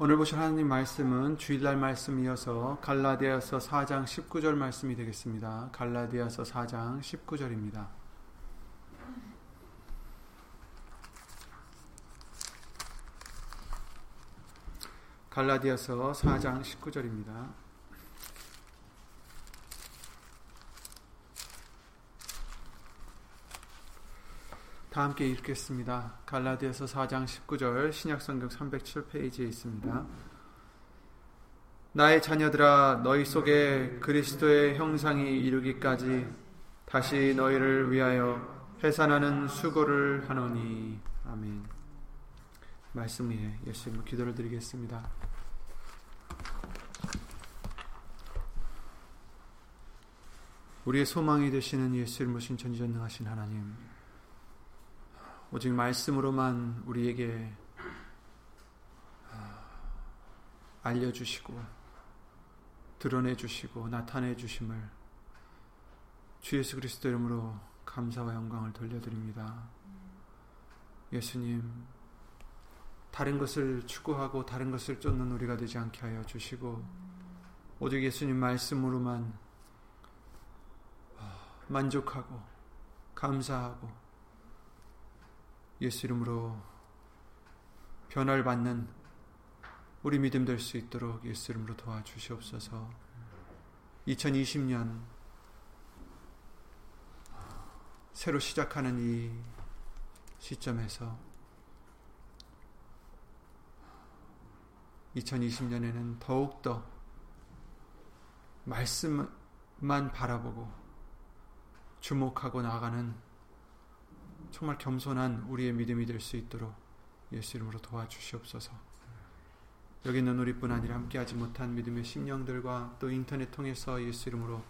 오늘 보실 하나님 말씀은 주일날 말씀이어서 갈라디아서 4장 19절 말씀이 되겠습니다. 갈라디아서 4장 19절입니다. 갈라디아서 4장 19절입니다. 다 함께 읽겠습니다. 갈라디아서 4장 19절 신약성경 307페이지에 있습니다. 나의 자녀들아 너희 속에 그리스도의 형상이 이루기까지 다시 너희를 위하여 해산하는 수고를 하노니 아멘. 말씀 위에 예수님 기도를 드리겠습니다. 우리의 소망이 되시는 예수를 모신 전지전능하신 하나님 오직 말씀으로만 우리에게 아, 알려주시고 드러내 주시고 나타내 주심을 주 예수 그리스도 이름으로 감사와 영광을 돌려드립니다. 예수님, 다른 것을 추구하고 다른 것을 쫓는 우리가 되지 않게 하여 주시고, 오직 예수님 말씀으로만 아, 만족하고, 감사하고, 예수 이름으로 변화를 받는 우리 믿음 될 수 있도록 예수 이름으로 도와주시옵소서. 2020년 새로 시작하는 이 시점에서 2020년에는 더욱더 말씀만 바라보고 주목하고 나가는 정말 겸손한 우리의 믿음이 될 수 있도록 예수 이름으로 도와주시옵소서. 여기 있는 우리뿐 아니라 함께하지 못한 믿음의 심령들과 또 인터넷 통해서 예수 이름으로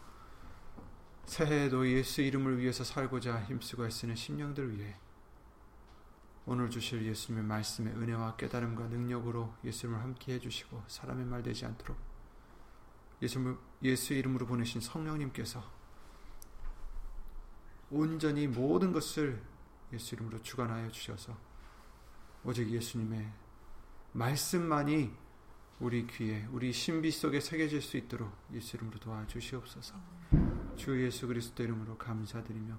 새해에도 예수 이름을 위해서 살고자 힘쓰고 애쓰는 심령들 위해 오늘 주실 예수님의 말씀의 은혜와 깨달음과 능력으로 예수님을 함께 해주시고 사람의 말 되지 않도록 예수, 예수 이름으로 보내신 성령님께서 온전히 모든 것을 예수 이름으로 주관하여 주셔서 오직 예수님의 말씀만이 우리 귀에 우리 신비 속에 새겨질 수 있도록 예수 이름으로 도와주시옵소서. 주 예수 그리스도 이름으로 감사드리며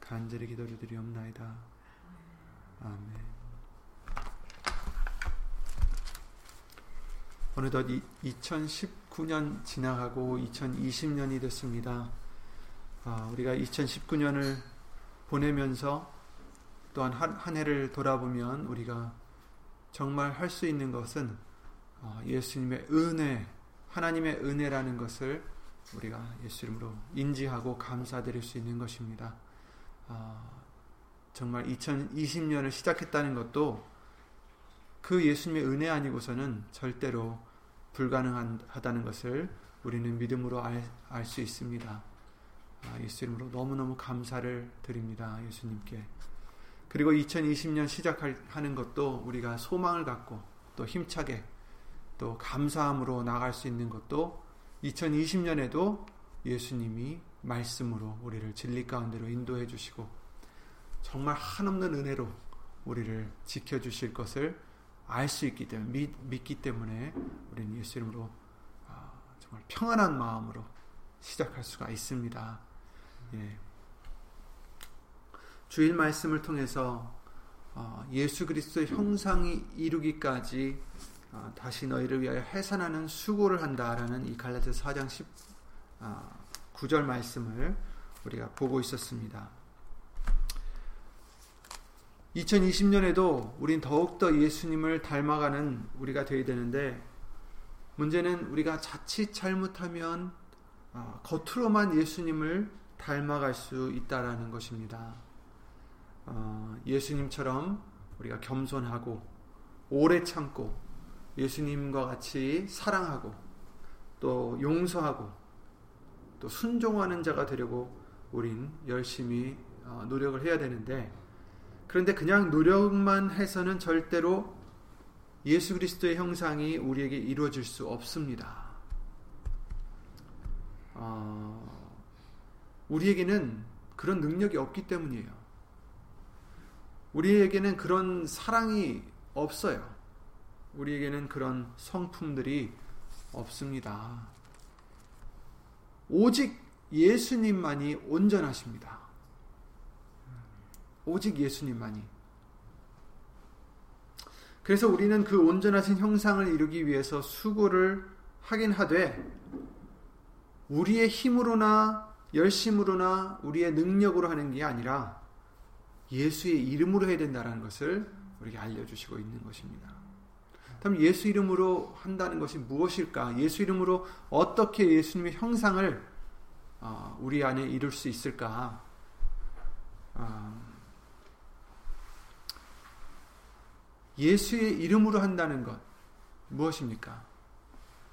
간절히 기도를 드리옵나이다. 아멘. 어느덧 2019년 지나가고 2020년이 됐습니다. 아, 우리가 2019년을 보내면서 또한 한, 한 해를 돌아보면 우리가 정말 할 수 있는 것은 어, 예수님의 은혜, 하나님의 은혜라는 것을 우리가 예수 이름으로 인지하고 감사드릴 수 있는 것입니다. 어, 정말 2020년을 시작했다는 것도 그 예수님의 은혜 아니고서는 절대로 불가능하다는 것을 우리는 믿음으로 알 수 있습니다. 아, 예수 이름으로 너무너무 감사를 드립니다. 예수님께. 그리고 2020년 시작하는 것도 우리가 소망을 갖고 또 힘차게 또 감사함으로 나갈 수 있는 것도 2020년에도 예수님이 말씀으로 우리를 진리 가운데로 인도해 주시고 정말 한없는 은혜로 우리를 지켜 주실 것을 알 수 있기 때문에 믿, 믿기 때문에 우리는 예수 이름으로 아, 정말 평안한 마음으로 시작할 수가 있습니다. 예. 주일 말씀을 통해서 어, 예수 그리스도의 형상이 이루기까지 어, 다시 너희를 위하여 해산하는 수고를 한다라는 이 갈라디아서 4장 10 9절 어, 말씀을 우리가 보고 있었습니다. 2020년에도 우린 더욱더 예수님을 닮아가는 우리가 되어야 되는데 문제는 우리가 자칫 잘못하면 겉으로만 예수님을 닮아갈 수 있다라는 것입니다. 어, 예수님처럼 우리가 겸손하고 오래 참고 예수님과 같이 사랑하고 또 용서하고 또 순종하는 자가 되려고 우린 열심히 어, 노력을 해야 되는데 그런데 그냥 노력만 해서는 절대로 예수 그리스도의 형상이 우리에게 이루어질 수 없습니다. 어, 우리에게는 그런 능력이 없기 때문이에요. 우리에게는 그런 사랑이 없어요. 우리에게는 그런 성품들이 없습니다. 오직 예수님만이 온전하십니다. 오직 예수님만이. 그래서 우리는 그 온전하신 형상을 이루기 위해서 수고를 하긴 하되 우리의 힘으로나 열심으로나 우리의 능력으로 하는 게 아니라 예수의 이름으로 해야 된다는 것을 우리에게 알려주시고 있는 것입니다. 그럼 예수 이름으로 한다는 것이 무엇일까? 예수 이름으로 어떻게 예수님의 형상을 어, 우리 안에 이룰 수 있을까? 어, 예수의 이름으로 한다는 것 무엇입니까?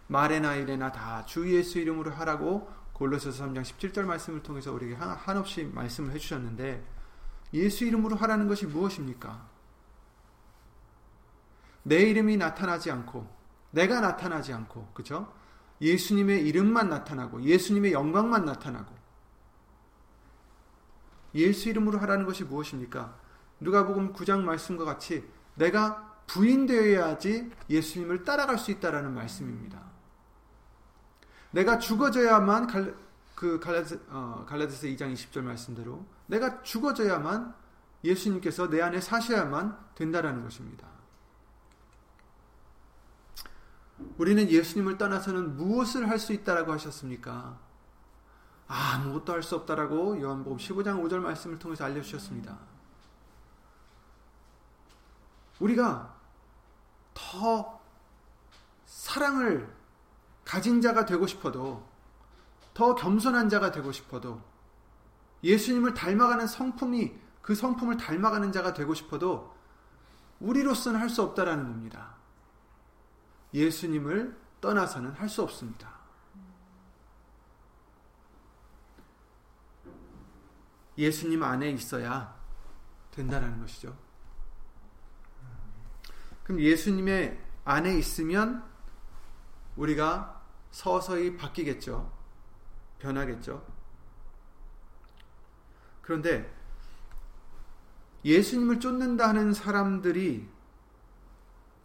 말에나 이래나 다 주 예수 이름으로 하라고 골로새서 3장 17절 말씀을 통해서 우리에게 한없이 말씀을 해주셨는데 예수 이름으로 하라는 것이 무엇입니까? 내 이름이 나타나지 않고 내가 나타나지 않고 그죠? 예수님의 이름만 나타나고 예수님의 영광만 나타나고 예수 이름으로 하라는 것이 무엇입니까? 누가복음 9장 말씀과 같이 내가 부인되어야지 예수님을 따라갈 수 있다라는 말씀입니다. 내가 죽어져야만 갈, 그 갈라디, 어, 갈라디아서 2장 20절 말씀대로 내가 죽어져야만 예수님께서 내 안에 사셔야만 된다라는 것입니다. 우리는 예수님을 떠나서는 무엇을 할 수 있다라고 하셨습니까? 아무것도 할 수 없다라고 요한복음 15장 5절 말씀을 통해서 알려주셨습니다. 우리가 더 사랑을 가진 자가 되고 싶어도 더 겸손한 자가 되고 싶어도 예수님을 닮아가는 성품이 그 성품을 닮아가는 자가 되고 싶어도 우리로서는 할 수 없다라는 겁니다. 예수님을 떠나서는 할 수 없습니다. 예수님 안에 있어야 된다는 것이죠. 그럼 예수님의 안에 있으면 우리가 서서히 바뀌겠죠. 변하겠죠. 그런데 예수님을 쫓는다 하는 사람들이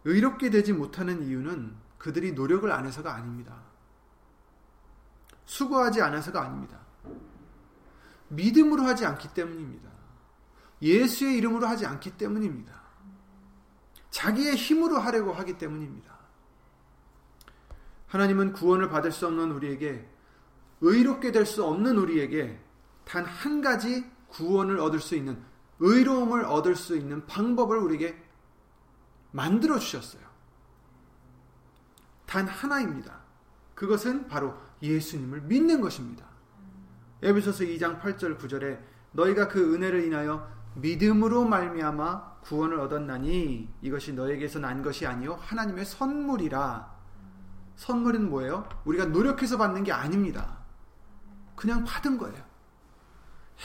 의롭게 되지 못하는 이유는 그들이 노력을 안 해서가 아닙니다. 수고하지 않아서가 아닙니다. 믿음으로 하지 않기 때문입니다. 예수의 이름으로 하지 않기 때문입니다. 자기의 힘으로 하려고 하기 때문입니다. 하나님은 구원을 받을 수 없는 우리에게 의롭게 될 수 없는 우리에게 단 한 가지 구원을 얻을 수 있는 의로움을 얻을 수 있는 방법을 우리에게 만들어 주셨어요. 단 하나입니다. 그것은 바로 예수님을 믿는 것입니다. 에베소서 2장 8절 9절에 너희가 그 은혜를 인하여 믿음으로 말미암아 구원을 얻었나니 이것이 너에게서 난 것이 아니요 하나님의 선물이라. 선물은 뭐예요? 우리가 노력해서 받는 게 아닙니다. 그냥 받은 거예요.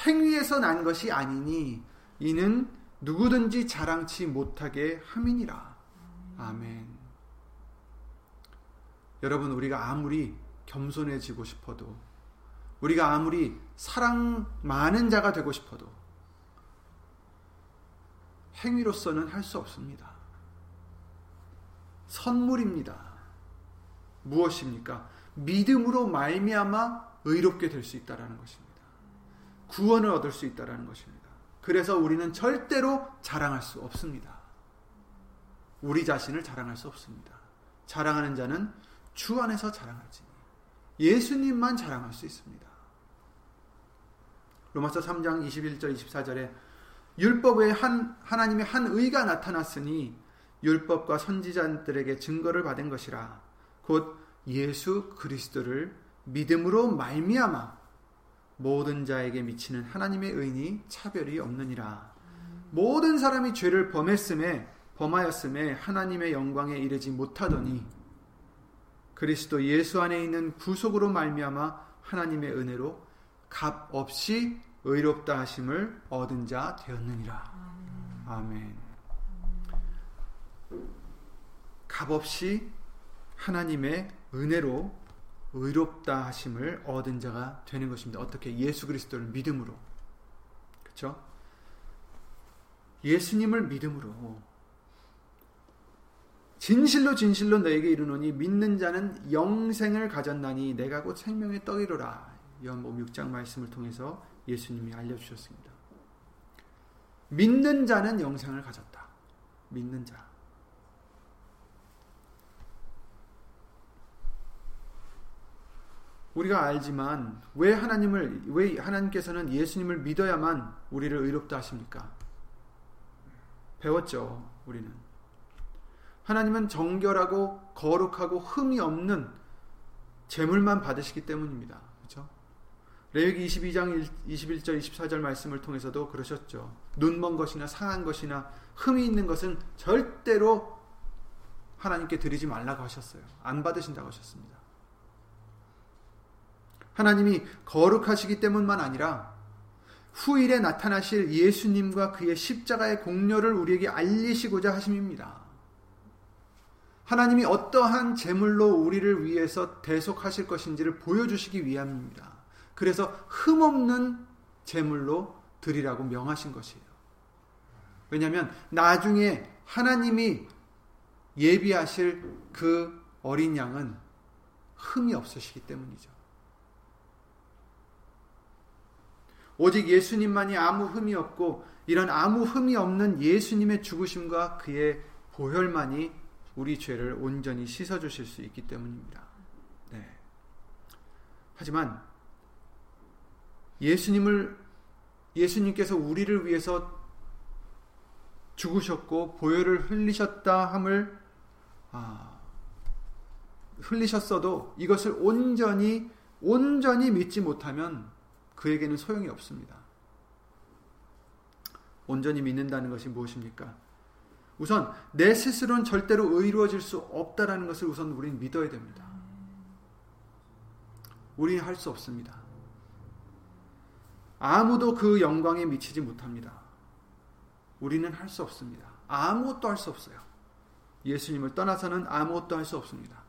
행위에서 난 것이 아니니 이는 누구든지 자랑치 못하게 함이니라. 아멘. 여러분, 우리가 아무리 겸손해지고 싶어도, 우리가 아무리 사랑 많은 자가 되고 싶어도, 행위로서는 할 수 없습니다. 선물입니다. 무엇입니까? 믿음으로 말미암아 의롭게 될 수 있다라는 것입니다. 구원을 얻을 수 있다라는 것입니다. 그래서 우리는 절대로 자랑할 수 없습니다. 우리 자신을 자랑할 수 없습니다. 자랑하는 자는 주 안에서 자랑하지. 예수님만 자랑할 수 있습니다. 로마서 3장 21절 24절에 율법에 한 하나님의 한 의가 나타났으니 율법과 선지자들에게 증거를 받은 것이라 곧 예수 그리스도를 믿음으로 말미암아 모든 자에게 미치는 하나님의 의니 차별이 없느니라. 모든 사람이 죄를 범했음에 범하였음에 하나님의 영광에 이르지 못하더니 그리스도 예수 안에 있는 구속으로 말미암아 하나님의 은혜로 값 없이 의롭다 하심을 얻은 자 되었느니라. 아멘. 값 없이 하나님의 은혜로 의롭다 하심을 얻은 자가 되는 것입니다. 어떻게 예수 그리스도를 믿음으로. 그렇죠? 예수님을 믿음으로 진실로 진실로 너에게 이르노니 믿는 자는 영생을 가졌나니 내가 곧 생명의 떡이로라. 요한복음 6장 말씀을 통해서 예수님이 알려 주셨습니다. 믿는 자는 영생을 가졌다. 믿는 자. 우리가 알지만 왜 하나님을 왜 하나님께서는 예수님을 믿어야만 우리를 의롭다 하십니까? 배웠죠, 우리는. 하나님은 정결하고 거룩하고 흠이 없는 제물만 받으시기 때문입니다. 그렇죠? 레위기 22장 21절 24절 말씀을 통해서도 그러셨죠. 눈먼 것이나 상한 것이나 흠이 있는 것은 절대로 하나님께 드리지 말라고 하셨어요. 안 받으신다고 하셨습니다. 하나님이 거룩하시기 때문만 아니라 후일에 나타나실 예수님과 그의 십자가의 공로를 우리에게 알리시고자 하심입니다. 하나님이 어떠한 제물로 우리를 위해서 대속하실 것인지를 보여주시기 위함입니다. 그래서 흠없는 제물로 드리라고 명하신 것이에요. 왜냐하면 나중에 하나님이 예비하실 그 어린 양은 흠이 없으시기 때문이죠. 오직 예수님만이 아무 흠이 없고 이런 아무 흠이 없는 예수님의 죽으심과 그의 보혈만이 우리 죄를 온전히 씻어 주실 수 있기 때문입니다. 네. 하지만 예수님을 예수님께서 우리를 위해서 죽으셨고 보혈을 흘리셨다 함을 아, 흘리셨어도 이것을 온전히 온전히 믿지 못하면 그에게는 소용이 없습니다. 온전히 믿는다는 것이 무엇입니까? 우선 내 스스로는 절대로 의로워질 수 없다라는 것을 우선 우리는 믿어야 됩니다. 우리는 할 수 없습니다. 아무도 그 영광에 미치지 못합니다. 우리는 할 수 없습니다. 아무것도 할 수 없어요. 예수님을 떠나서는 아무것도 할 수 없습니다.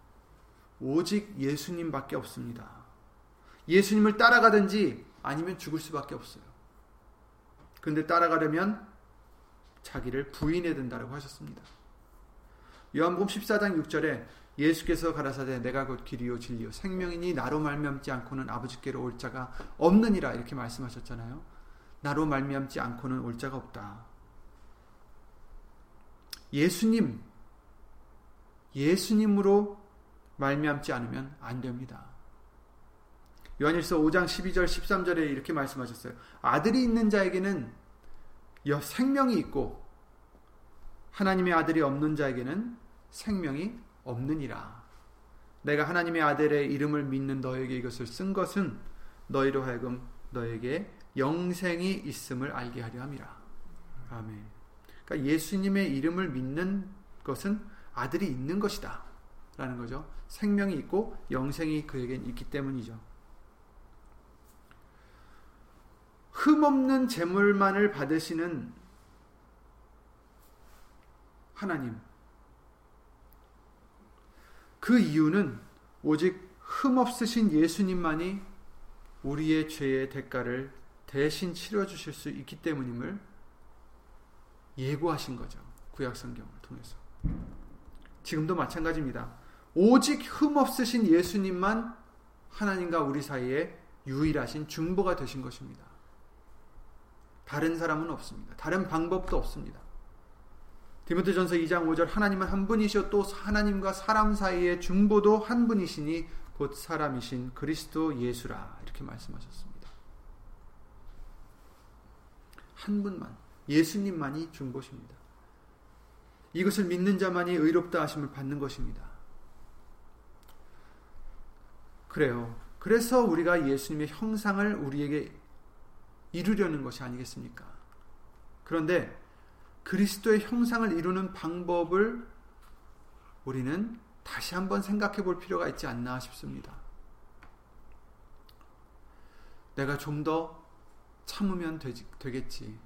오직 예수님밖에 없습니다. 예수님을 따라가든지 아니면 죽을 수밖에 없어요. 근데 따라가려면 자기를 부인해야 된다고 하셨습니다. 요한복음 14장 6절에 예수께서 가라사대 내가 곧 길이요 진리요 생명이니 나로 말미암지 않고는 아버지께로 올 자가 없느니라 이렇게 말씀하셨잖아요. 나로 말미암지 않고는 올 자가 없다. 예수님 예수님으로 말미암지 않으면 안 됩니다. 요한일서 5장 12절 13절에 이렇게 말씀하셨어요. 아들이 있는 자에게는 생명이 있고 하나님의 아들이 없는 자에게는 생명이 없느니라. 내가 하나님의 아들의 이름을 믿는 너에게 이것을 쓴 것은 너희로 하여금 너에게 영생이 있음을 알게 하려 함이라. 아멘. 그러니까 예수님의 이름을 믿는 것은 아들이 있는 것이다. 라는 거죠. 생명이 있고 영생이 그에겐 있기 때문이죠. 흠없는 재물만을 받으시는 하나님. 그 이유는 오직 흠없으신 예수님만이 우리의 죄의 대가를 대신 치러 주실 수 있기 때문임을 예고하신 거죠. 구약 성경을 통해서. 지금도 마찬가지입니다. 오직 흠없으신 예수님만 하나님과 우리 사이에 유일하신 중보가 되신 것입니다. 다른 사람은 없습니다. 다른 방법도 없습니다. 디모데전서 2장 5절 하나님은 한 분이시요 또 하나님과 사람 사이의 중보도 한 분이시니 곧 사람이신 그리스도 예수라 이렇게 말씀하셨습니다. 한 분만 예수님만이 중보십니다. 이것을 믿는 자만이 의롭다 하심을 받는 것입니다. 그래요. 그래서 우리가 예수님의 형상을 우리에게 이루려는 것이 아니겠습니까? 그런데 그리스도의 형상을 이루는 방법을 우리는 다시 한번 생각해 볼 필요가 있지 않나 싶습니다. 내가 좀 더 참으면 되지, 되겠지.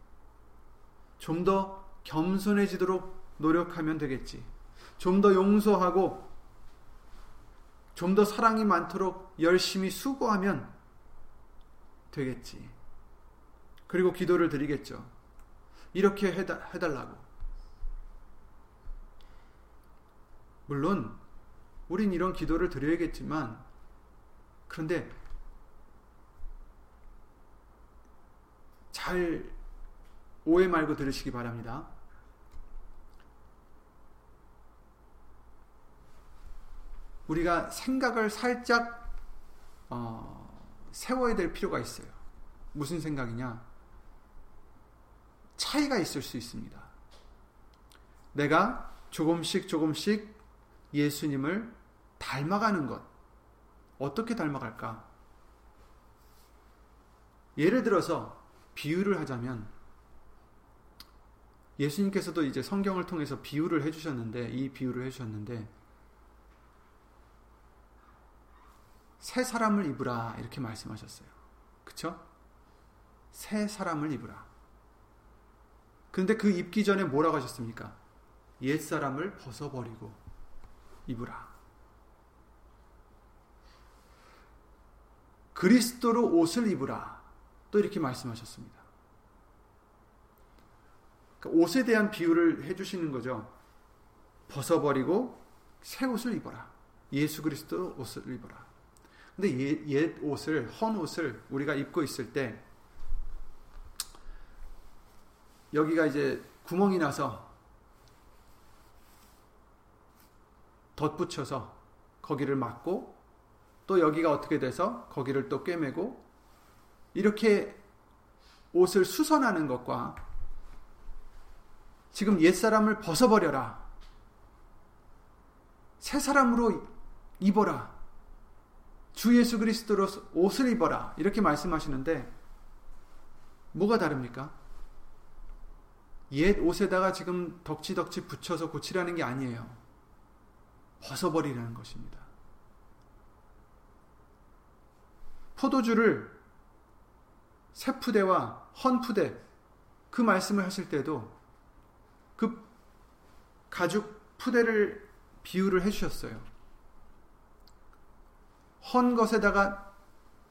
좀 더 겸손해지도록 노력하면 되겠지. 좀 더 용서하고 좀 더 사랑이 많도록 열심히 수고하면 되겠지. 그리고 기도를 드리겠죠. 이렇게 해달라고. 물론 우린 이런 기도를 드려야겠지만 그런데 잘 오해 말고 들으시기 바랍니다. 우리가 생각을 살짝 어, 세워야 될 필요가 있어요. 무슨 생각이냐? 차이가 있을 수 있습니다. 내가 조금씩 조금씩 예수님을 닮아가는 것. 어떻게 닮아갈까? 예를 들어서 비유를 하자면 예수님께서도 이제 성경을 통해서 비유를 해주셨는데 이 비유를 해주셨는데 새 사람을 입으라 이렇게 말씀하셨어요. 그쵸? 새 사람을 입으라. 그런데 그 입기 전에 뭐라고 하셨습니까? 옛 사람을 벗어버리고 입으라. 그리스도로 옷을 입으라. 또 이렇게 말씀하셨습니다. 그러니까 옷에 대한 비유를 해주시는 거죠. 벗어버리고 새 옷을 입어라. 예수 그리스도 옷을 입어라. 근데 옛, 옛 옷을, 헌 옷을 우리가 입고 있을 때, 여기가 이제 구멍이 나서 덧붙여서 거기를 막고 또 여기가 어떻게 돼서 거기를 또 꿰매고 이렇게 옷을 수선하는 것과 지금 옛사람을 벗어버려라. 새 사람으로 입어라. 주 예수 그리스도로 옷을 입어라. 이렇게 말씀하시는데 뭐가 다릅니까? 옛 옷에다가 지금 덕지덕지 붙여서 고치라는 게 아니에요. 벗어버리라는 것입니다. 포도주를 새 푸대와 헌 푸대 그 말씀을 하실 때도 그 가죽 푸대를 비유를 해주셨어요. 헌 것에다가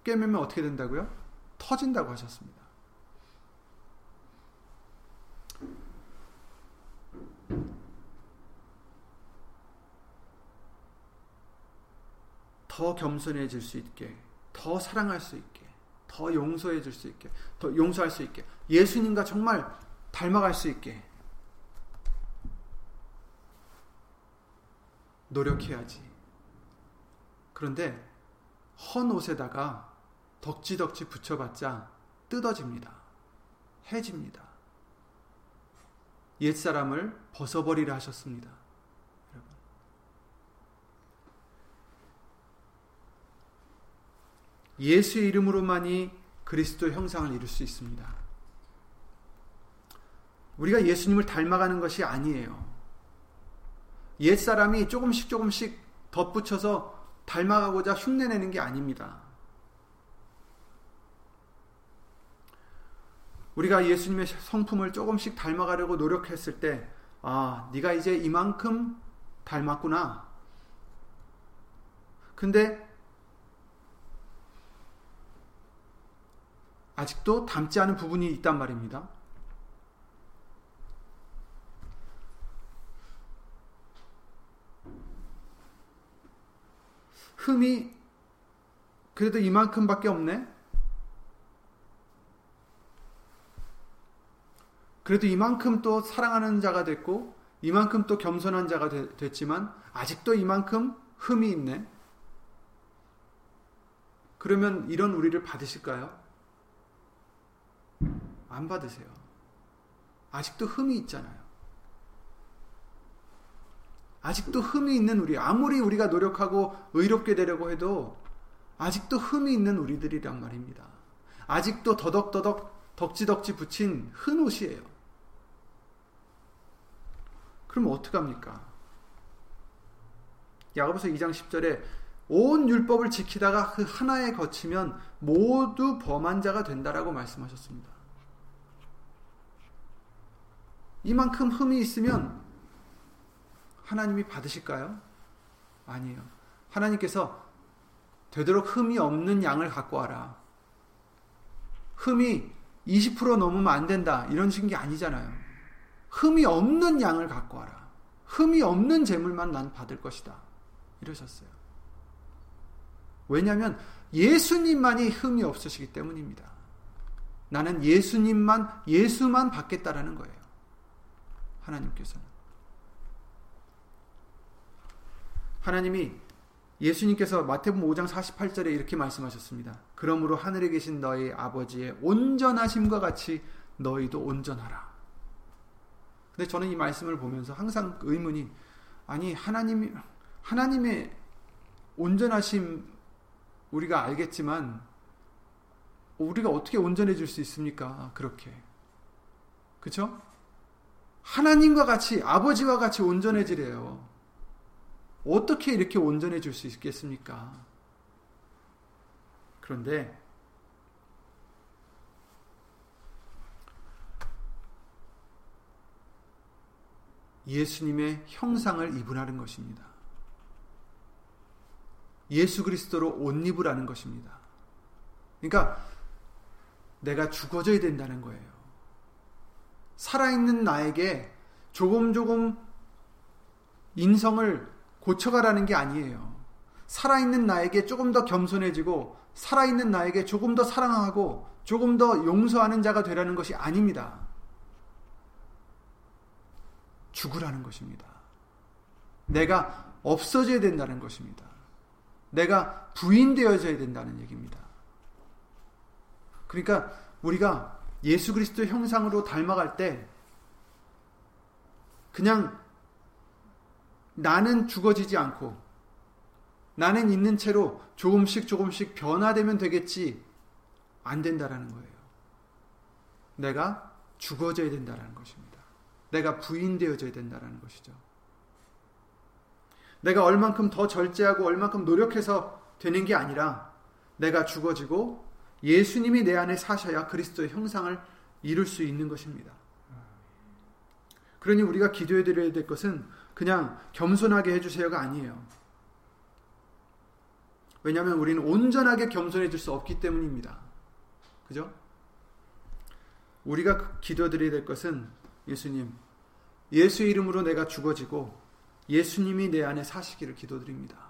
꿰매면 어떻게 된다고요? 터진다고 하셨습니다. 더 겸손해질 수 있게, 더 사랑할 수 있게, 더 용서해 줄 수 있게, 더 용서할 수 있게, 예수님과 정말 닮아갈 수 있게 노력해야지. 그런데 헌 옷에다가 덕지덕지 붙여봤자 뜯어집니다. 해집니다. 옛사람을 벗어버리라 하셨습니다. 여러분. 예수의 이름으로만이 그리스도 형상을 이룰 수 있습니다. 우리가 예수님을 닮아가는 것이 아니에요. 옛 사람이 조금씩 조금씩 덧붙여서 닮아가고자 흉내내는 게 아닙니다. 우리가 예수님의 성품을 조금씩 닮아가려고 노력했을 때, 아, 네가 이제 이만큼 닮았구나. 근데 아직도 닮지 않은 부분이 있단 말입니다. 흠이 그래도 이만큼밖에 없네? 그래도 이만큼 또 사랑하는 자가 됐고, 이만큼 또 겸손한 자가 되, 됐지만, 아직도 이만큼 흠이 있네? 그러면 이런 우리를 받으실까요? 안 받으세요. 아직도 흠이 있잖아요. 아직도 흠이 있는 우리, 아무리 우리가 노력하고 의롭게 되려고 해도 아직도 흠이 있는 우리들이란 말입니다. 아직도 더덕더덕 덕지덕지 붙인 흔 옷이에요. 그럼 어떡합니까? 야고보서 2장 10절에 온 율법을 지키다가 그 하나에 거치면 모두 범한 자가 된다라고 말씀하셨습니다. 이만큼 흠이 있으면 하나님이 받으실까요? 아니에요. 하나님께서 되도록 흠이 없는 양을 갖고 와라. 흠이 20% 넘으면 안 된다. 이런 식이 아니잖아요. 흠이 없는 양을 갖고 와라. 흠이 없는 재물만 난 받을 것이다. 이러셨어요. 왜냐하면 예수님만이 흠이 없으시기 때문입니다. 나는 예수님만, 예수만 받겠다라는 거예요. 하나님께서는. 하나님이 예수님께서 마태복음 5장 48절에 이렇게 말씀하셨습니다. 그러므로 하늘에 계신 너희 아버지의 온전하심과 같이 너희도 온전하라. 근데 저는 이 말씀을 보면서 항상 의문이 아니 하나님 하나님의 온전하심 우리가 알겠지만 우리가 어떻게 온전해질 수 있습니까? 그렇게. 그렇죠? 하나님과 같이 아버지와 같이 온전해지래요. 어떻게 이렇게 온전해질 수 있겠습니까? 그런데 예수님의 형상을 입으라는 것입니다. 예수 그리스도로 옷 입으라는 것입니다. 그러니까 내가 죽어져야 된다는 거예요. 살아있는 나에게 조금 조금 인성을 고쳐가라는 게 아니에요. 살아있는 나에게 조금 더 겸손해지고 살아있는 나에게 조금 더 사랑하고 조금 더 용서하는 자가 되라는 것이 아닙니다. 죽으라는 것입니다. 내가 없어져야 된다는 것입니다. 내가 부인되어져야 된다는 얘기입니다. 그러니까 우리가 예수 그리스도 형상으로 닮아갈 때 그냥 나는 죽어지지 않고 나는 있는 채로 조금씩 조금씩 변화되면 되겠지 안 된다라는 거예요. 내가 죽어져야 된다라는 것입니다. 내가 부인되어져야 된다라는 것이죠. 내가 얼만큼 더 절제하고 얼만큼 노력해서 되는 게 아니라 내가 죽어지고 예수님이 내 안에 사셔야 그리스도의 형상을 이룰 수 있는 것입니다. 그러니 우리가 기도해 드려야 될 것은 그냥 겸손하게 해주세요가 아니에요. 왜냐하면 우리는 온전하게 겸손해질 수 없기 때문입니다. 그죠? 우리가 기도드려야 될 것은 예수님, 예수 이름으로 내가 죽어지고 예수님이 내 안에 사시기를 기도드립니다.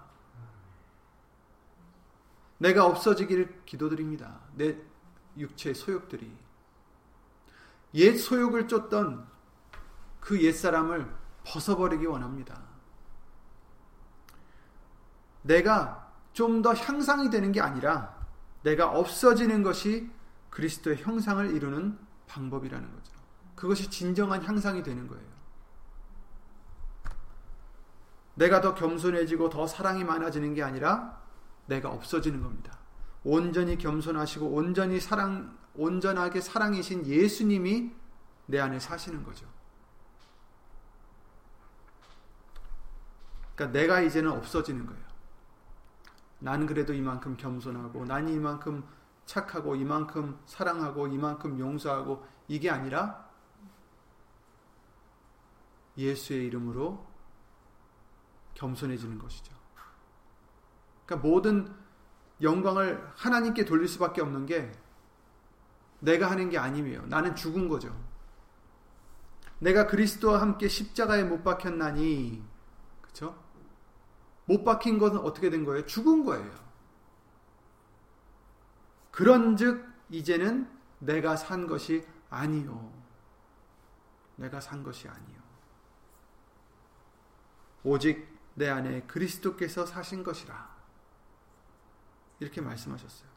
내가 없어지기를 기도드립니다. 내 육체의 소욕들이. 옛 소욕을 쫓던 그 옛사람을 벗어버리기 원합니다. 내가 좀 더 향상이 되는 게 아니라 내가 없어지는 것이 그리스도의 형상을 이루는 방법이라는 거죠. 그것이 진정한 향상이 되는 거예요. 내가 더 겸손해지고 더 사랑이 많아지는 게 아니라 내가 없어지는 겁니다. 온전히 겸손하시고 온전히 사랑 온전하게 사랑이신 예수님이 내 안에 사시는 거죠. 그러니까 내가 이제는 없어지는 거예요. 난 그래도 이만큼 겸손하고 난 이만큼 착하고 이만큼 사랑하고 이만큼 용서하고 이게 아니라 예수의 이름으로 겸손해지는 것이죠. 그러니까 모든 영광을 하나님께 돌릴 수밖에 없는 게 내가 하는 게 아니에요. 나는 죽은 거죠. 내가 그리스도와 함께 십자가에 못 박혔나니, 그렇죠? 못 박힌 것은 어떻게 된 거예요? 죽은 거예요. 그런즉 이제는 내가 산 것이 아니요. 내가 산 것이 아니요. 오직 내 안에 그리스도께서 사신 것이라. 이렇게 말씀하셨어요.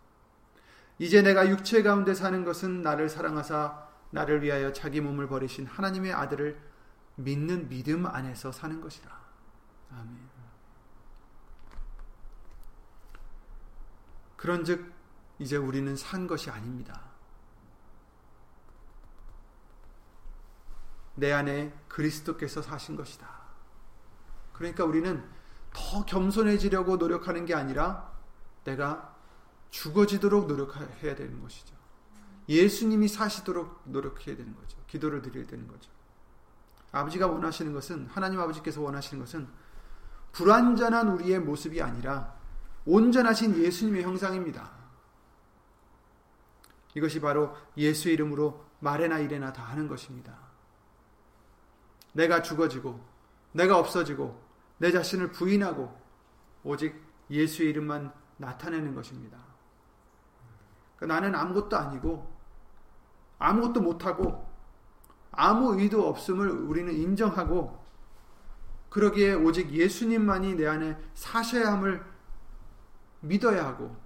이제 내가 육체 가운데 사는 것은 나를 사랑하사 나를 위하여 자기 몸을 버리신 하나님의 아들을 믿는 믿음 안에서 사는 것이라. 아멘. 그런즉 이제 우리는 산 것이 아닙니다. 내 안에 그리스도께서 사신 것이다. 그러니까 우리는 더 겸손해지려고 노력하는 게 아니라 내가 죽어지도록 노력해야 되는 것이죠. 예수님이 사시도록 노력해야 되는 거죠. 기도를 드려야 되는 거죠. 아버지가 원하시는 것은 하나님 아버지께서 원하시는 것은 불완전한 우리의 모습이 아니라 온전하신 예수님의 형상입니다. 이것이 바로 예수 이름으로 말에나 이래나 다 하는 것입니다. 내가 죽어지고 내가 없어지고 내 자신을 부인하고 오직 예수의 이름만 나타내는 것입니다. 그러니까 나는 아무것도 아니고 아무것도 못하고 아무 의도 없음을 우리는 인정하고 그러기에 오직 예수님만이 내 안에 사셔야 함을 믿어야 하고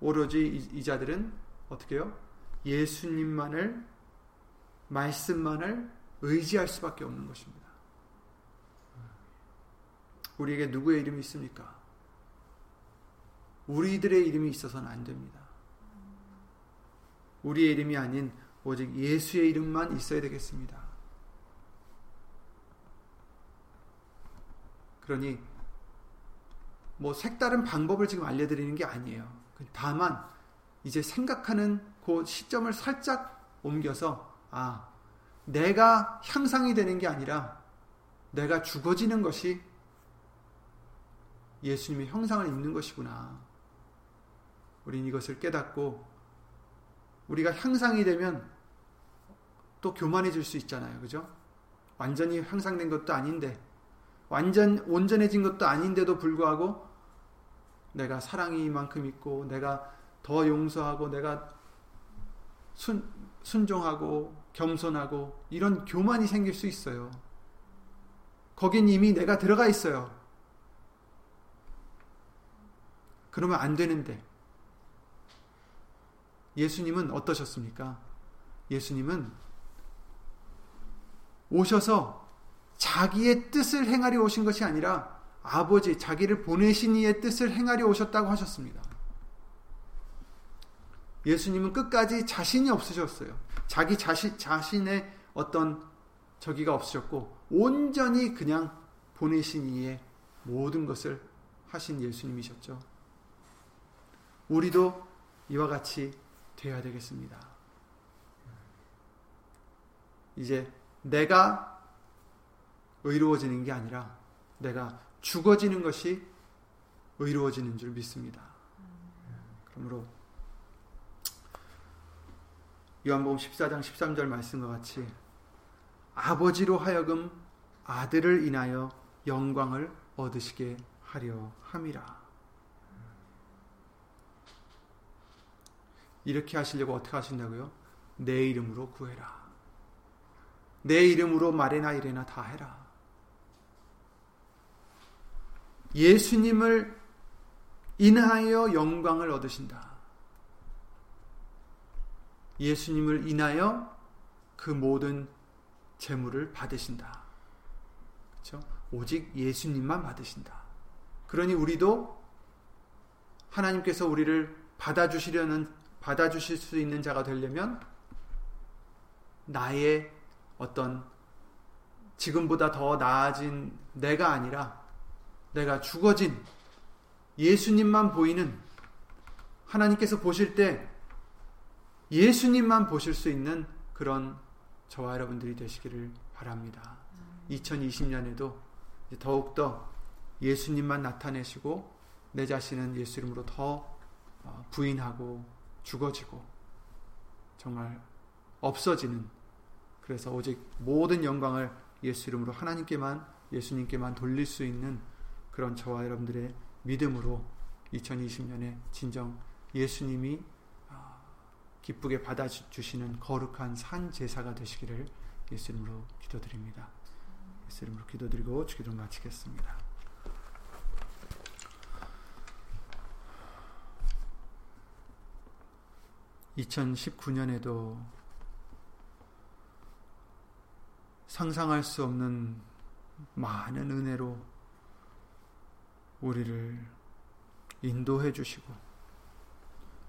오로지 이, 자들은 어떻게 해요? 예수님만을 말씀만을 의지할 수밖에 없는 것입니다. 우리에게 누구의 이름이 있습니까? 우리들의 이름이 있어서는 안 됩니다. 우리의 이름이 아닌 오직 예수의 이름만 있어야 되겠습니다. 그러니 뭐 색다른 방법을 지금 알려드리는 게 아니에요. 다만 이제 생각하는 그 시점을 살짝 옮겨서 아 내가 향상이 되는 게 아니라 내가 죽어지는 것이 예수님의 형상을 입는 것이구나. 우린 이것을 깨닫고 우리가 향상이 되면 또 교만해질 수 있잖아요. 그죠? 완전히 향상된 것도 아닌데 완전 온전해진 것도 아닌데도 불구하고 내가 사랑이 이만큼 있고 내가 더 용서하고 내가 순, 순종하고 겸손하고 이런 교만이 생길 수 있어요. 거긴 이미 내가 들어가 있어요. 그러면 안 되는데 예수님은 어떠셨습니까? 예수님은 오셔서 자기의 뜻을 행하려 오신 것이 아니라 아버지 자기를 보내신 이의 뜻을 행하려 오셨다고 하셨습니다. 예수님은 끝까지 자신이 없으셨어요. 자기 자신 자신의 어떤 저기가 없으셨고 온전히 그냥 보내신 이의 모든 것을 하신 예수님이셨죠. 우리도 이와 같이 되어야 되겠습니다. 이제 내가 의로워지는 게 아니라 내가 죽어지는 것이 의로워지는 줄 믿습니다. 그러므로 요한복음 14장 13절 말씀과 같이 아버지로 하여금 아들을 인하여 영광을 얻으시게 하려 함이라. 이렇게 하시려고 어떻게 하신다고요? 내 이름으로 구해라. 내 이름으로 말이나 이래나 다 해라. 예수님을 인하여 영광을 얻으신다. 예수님을 인하여 그 모든 재물을 받으신다. 그렇죠? 오직 예수님만 받으신다. 그러니 우리도 하나님께서 우리를 받아주시려는 받아주실 수 있는 자가 되려면 나의 어떤 지금보다 더 나아진 내가 아니라 내가 죽어진 예수님만 보이는 하나님께서 보실 때 예수님만 보실 수 있는 그런 저와 여러분들이 되시기를 바랍니다. 2020년에도 더욱더 예수님만 나타내시고 내 자신은 예수 이름으로 더 어, 부인하고 죽어지고 정말 없어지는 그래서 오직 모든 영광을 예수 이름으로 하나님께만 예수님께만 돌릴 수 있는 그런 저와 여러분들의 믿음으로 2020년에 진정 예수님이 아, 기쁘게 받아주시는 거룩한 산 제사가 되시기를 예수 이름으로 기도드립니다. 예수 이름으로 기도드리고 주기도 마치겠습니다. (2019년에도) 상상할 수 없는 많은 은혜로 우리를 인도해 주시고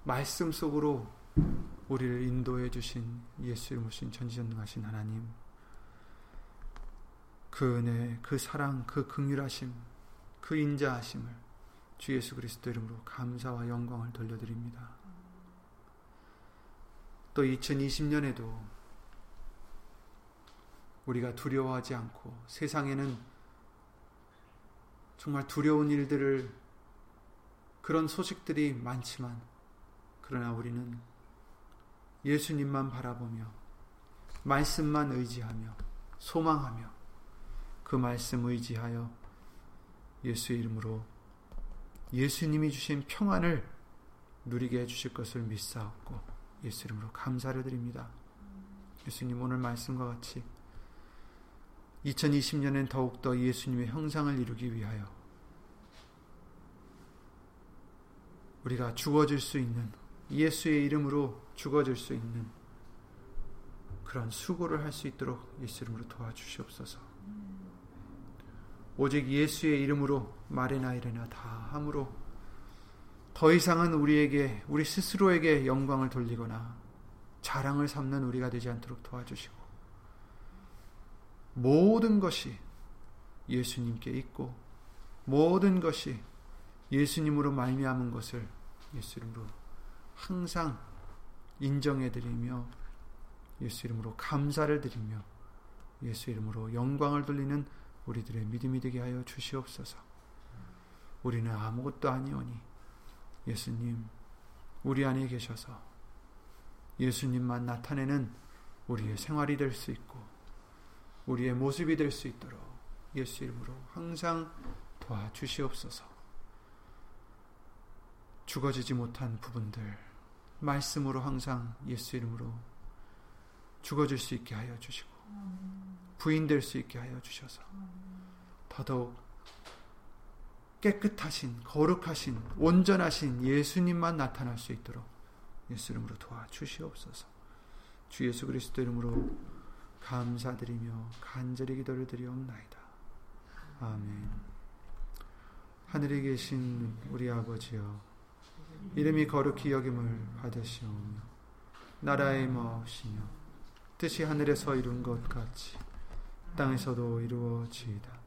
말씀 속으로 우리를 인도해 주신 예수 이름으로 전지전능하신 하나님 그 은혜, 그 사랑, 그 극률하심, 그 인자하심을 주 예수 그리스도 이름으로 감사와 영광을 돌려드립니다. 또 2020년에도 우리가 두려워하지 않고 세상에는 정말 두려운 일들을 그런 소식들이 많지만 그러나 우리는 예수님만 바라보며 말씀만 의지하며 소망하며 그 말씀 의지하여 예수의 이름으로 예수님이 주신 평안을 누리게 해주실 것을 믿사옵고 예수 이름으로 감사를 드립니다. 예수님 오늘 말씀과 같이 2020년엔 더욱더 예수님의 형상을 이루기 위하여 우리가 죽어질 수 있는 예수의 이름으로 죽어질 수 있는 그런 수고를 할 수 있도록 예수 이름으로 도와주시옵소서. 오직 예수의 이름으로 말이나 이래나 다 함으로 더 이상은 우리에게 우리 스스로에게 영광을 돌리거나 자랑을 삼는 우리가 되지 않도록 도와주시고 모든 것이 예수님께 있고 모든 것이 예수님으로 말미암은 것을 예수 이름으로 항상 인정해 드리며 예수 이름으로 감사를 드리며 예수 이름으로 영광을 돌리는 우리들의 믿음이 되게 하여 주시옵소서. 우리는 아무것도 아니오니 예수님 우리 안에 계셔서 예수님만 나타내는 우리의 생활이 될 수 있고 우리의 모습이 될 수 있도록 예수 이름으로 항상 도와주시옵소서. 죽어지지 못한 부분들 말씀으로 항상 예수 이름으로 죽어질 수 있게 하여 주시고 부인될 수 있게 하여 주셔서 더더욱 깨끗하신 거룩하신 온전하신 예수님만 나타날 수 있도록 예수 이름으로 도와주시옵소서. 주 예수 그리스도 이름으로 감사드리며 간절히 기도를 드리옵나이다. 아멘. 하늘에 계신 우리 아버지여 이름이 거룩히 여김을 받으시오며 나라의 마옵시며 뜻이 하늘에서 이룬 것 같이 땅에서도 이루어지이다.